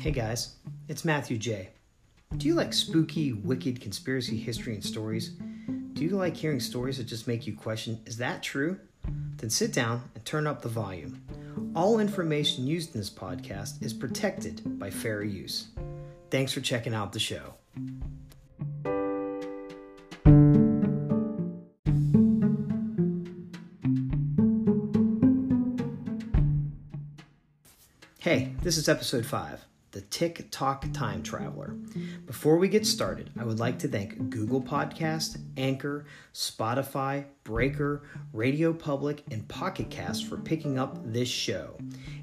Hey guys, it's Matthew J. Do you like spooky, wicked conspiracy history and stories? Do you like hearing stories that just make you question, is that true? Then sit down and turn up the volume. All information used in this podcast is protected by fair use. Thanks for checking out the show. Hey, this is episode 5 The TikTok Time Traveler. Before we get started, I would like to thank Google Podcast, Anchor, Spotify, Breaker, Radio Public, and Pocket Cast for picking up this show.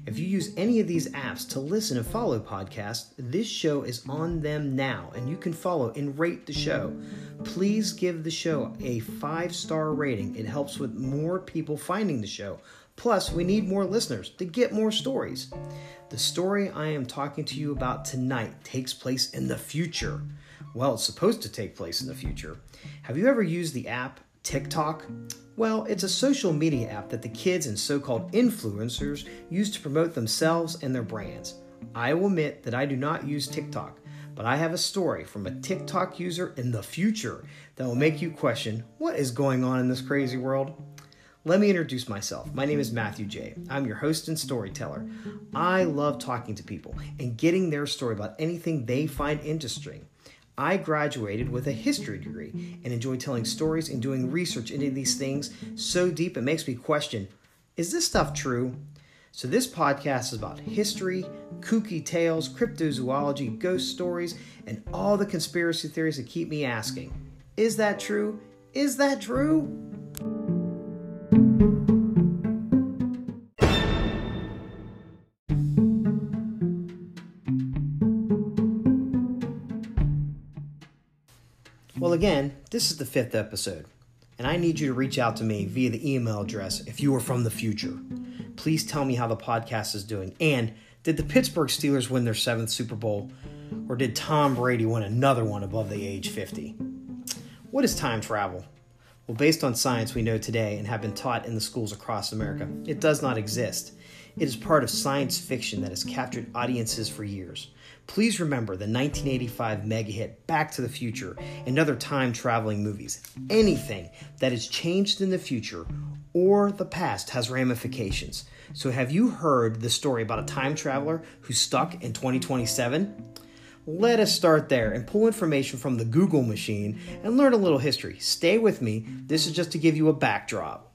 If you use any of these apps to listen and follow podcasts, this show is on them now, and you can follow and rate the show. Please give the show a five star rating, it helps with more people finding the show. Plus, we need more listeners to get more stories. The story I am talking to you about tonight takes place in the future. Well, it's supposed to take place in the future. Have you ever used the app TikTok? Well, it's a social media app that the kids and so called influencers use to promote themselves and their brands. I will admit that I do not use TikTok, but I have a story from a TikTok user in the future that will make you question what is going on in this crazy world. Let me introduce myself. My name is Matthew J. I'm your host and storyteller. I love talking to people and getting their story about anything they find interesting. I graduated with a history degree and enjoy telling stories and doing research into these things so deep it makes me question is this stuff true? So, this podcast is about history, kooky tales, cryptozoology, ghost stories, and all the conspiracy theories that keep me asking is that true? Is that true? Well, again, this is the fifth episode, and I need you to reach out to me via the email address if you are from the future. Please tell me how the podcast is doing. And did the Pittsburgh Steelers win their seventh Super Bowl, or did Tom Brady win another one above the age 50? What is time travel? Well, based on science we know today and have been taught in the schools across America, it does not exist. It is part of science fiction that has captured audiences for years. Please remember the 1985 mega hit Back to the Future and other time traveling movies. Anything that is changed in the future or the past has ramifications. So, have you heard the story about a time traveler who's stuck in 2027? Let us start there and pull information from the Google machine and learn a little history. Stay with me. This is just to give you a backdrop.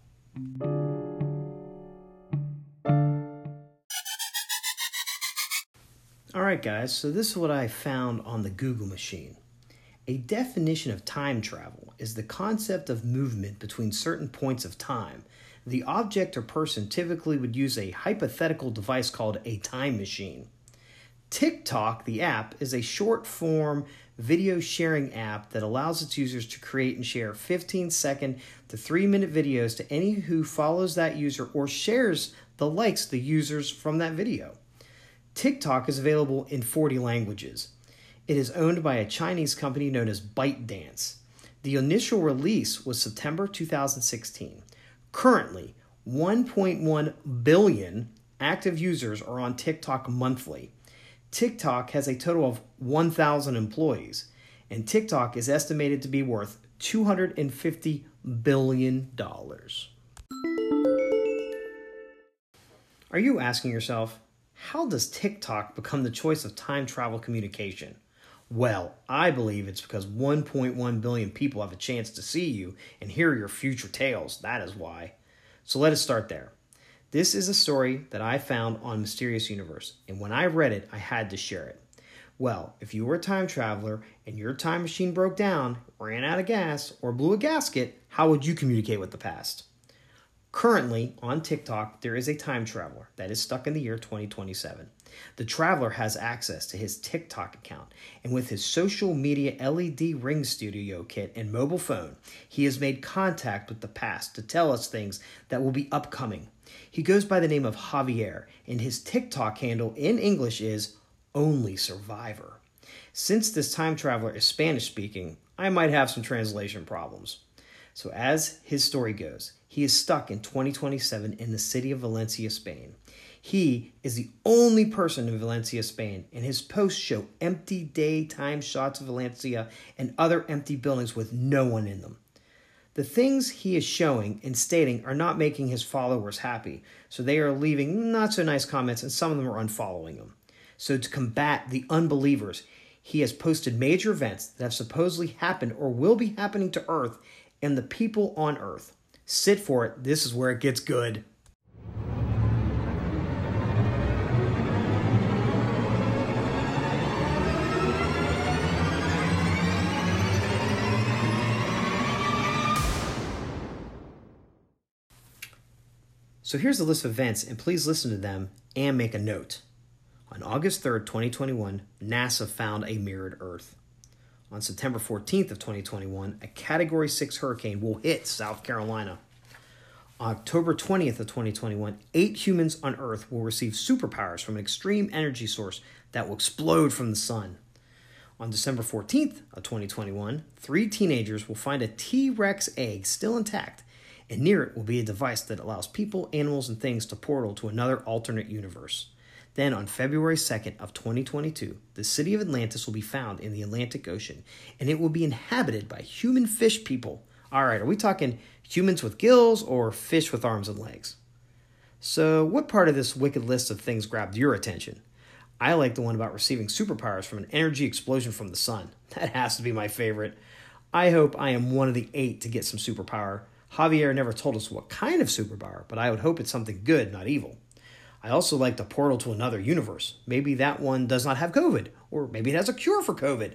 Right, guys, so this is what I found on the Google machine. A definition of time travel is the concept of movement between certain points of time. The object or person typically would use a hypothetical device called a time machine. TikTok, the app, is a short form video sharing app that allows its users to create and share 15 second to 3 minute videos to any who follows that user or shares the likes the users from that video. TikTok is available in 40 languages. It is owned by a Chinese company known as ByteDance. The initial release was September 2016. Currently, 1.1 billion active users are on TikTok monthly. TikTok has a total of 1,000 employees, and TikTok is estimated to be worth $250 billion. Are you asking yourself, how does TikTok become the choice of time travel communication? Well, I believe it's because 1.1 billion people have a chance to see you and hear your future tales. That is why. So let us start there. This is a story that I found on Mysterious Universe, and when I read it, I had to share it. Well, if you were a time traveler and your time machine broke down, ran out of gas, or blew a gasket, how would you communicate with the past? Currently, on TikTok, there is a time traveler that is stuck in the year 2027. The traveler has access to his TikTok account, and with his social media LED ring studio kit and mobile phone, he has made contact with the past to tell us things that will be upcoming. He goes by the name of Javier, and his TikTok handle in English is Only Survivor. Since this time traveler is Spanish speaking, I might have some translation problems. So, as his story goes, he is stuck in 2027 in the city of Valencia, Spain. He is the only person in Valencia, Spain, and his posts show empty daytime shots of Valencia and other empty buildings with no one in them. The things he is showing and stating are not making his followers happy, so they are leaving not so nice comments and some of them are unfollowing him. So, to combat the unbelievers, he has posted major events that have supposedly happened or will be happening to Earth and the people on Earth. Sit for it, this is where it gets good. So here's the list of events, and please listen to them and make a note. On August 3rd, 2021, NASA found a mirrored Earth. On September 14th of 2021, a Category 6 hurricane will hit South Carolina. On October 20th of 2021, eight humans on Earth will receive superpowers from an extreme energy source that will explode from the sun. On December 14th of 2021, three teenagers will find a T-Rex egg still intact and near it will be a device that allows people, animals, and things to portal to another alternate universe. Then on February 2nd of 2022, the city of Atlantis will be found in the Atlantic Ocean, and it will be inhabited by human fish people. All right, are we talking humans with gills or fish with arms and legs? So, what part of this wicked list of things grabbed your attention? I like the one about receiving superpowers from an energy explosion from the sun. That has to be my favorite. I hope I am one of the eight to get some superpower Javier never told us what kind of superpower, but I would hope it's something good, not evil. I also like the portal to another universe. Maybe that one does not have COVID, or maybe it has a cure for COVID.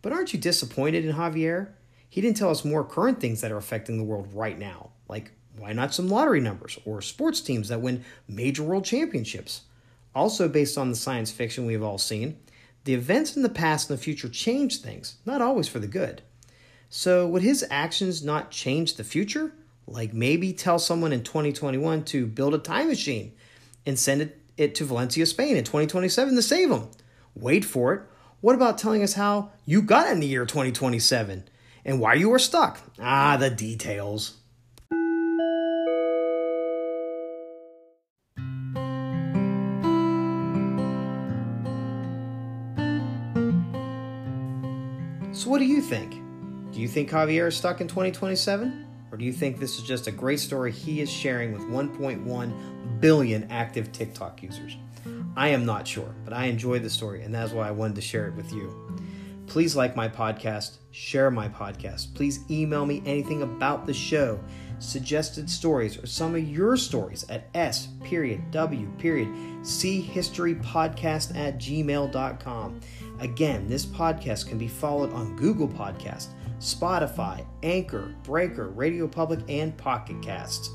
But aren't you disappointed in Javier? He didn't tell us more current things that are affecting the world right now, like why not some lottery numbers or sports teams that win major world championships? Also, based on the science fiction we've all seen, the events in the past and the future change things, not always for the good. So, would his actions not change the future? Like maybe tell someone in 2021 to build a time machine and send it, it to Valencia, Spain in 2027 to save them. Wait for it. What about telling us how you got in the year 2027 and why you were stuck? Ah, the details. So, what do you think? Do you think Javier is stuck in 2027? Or do you think this is just a great story he is sharing with 1.1 billion active TikTok users? I am not sure, but I enjoy the story, and that's why I wanted to share it with you. Please like my podcast, share my podcast. Please email me anything about the show, suggested stories, or some of your stories at s period w period c history podcast at gmail.com. Again, this podcast can be followed on Google Podcast, Spotify, Anchor, Breaker, Radio Public, and Pocket Casts.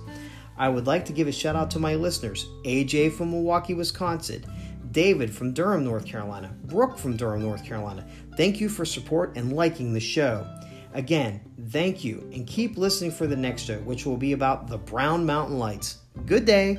I would like to give a shout out to my listeners AJ from Milwaukee, Wisconsin, David from Durham, North Carolina, Brooke from Durham, North Carolina. Thank you for support and liking the show. Again, thank you and keep listening for the next show, which will be about the Brown Mountain Lights. Good day.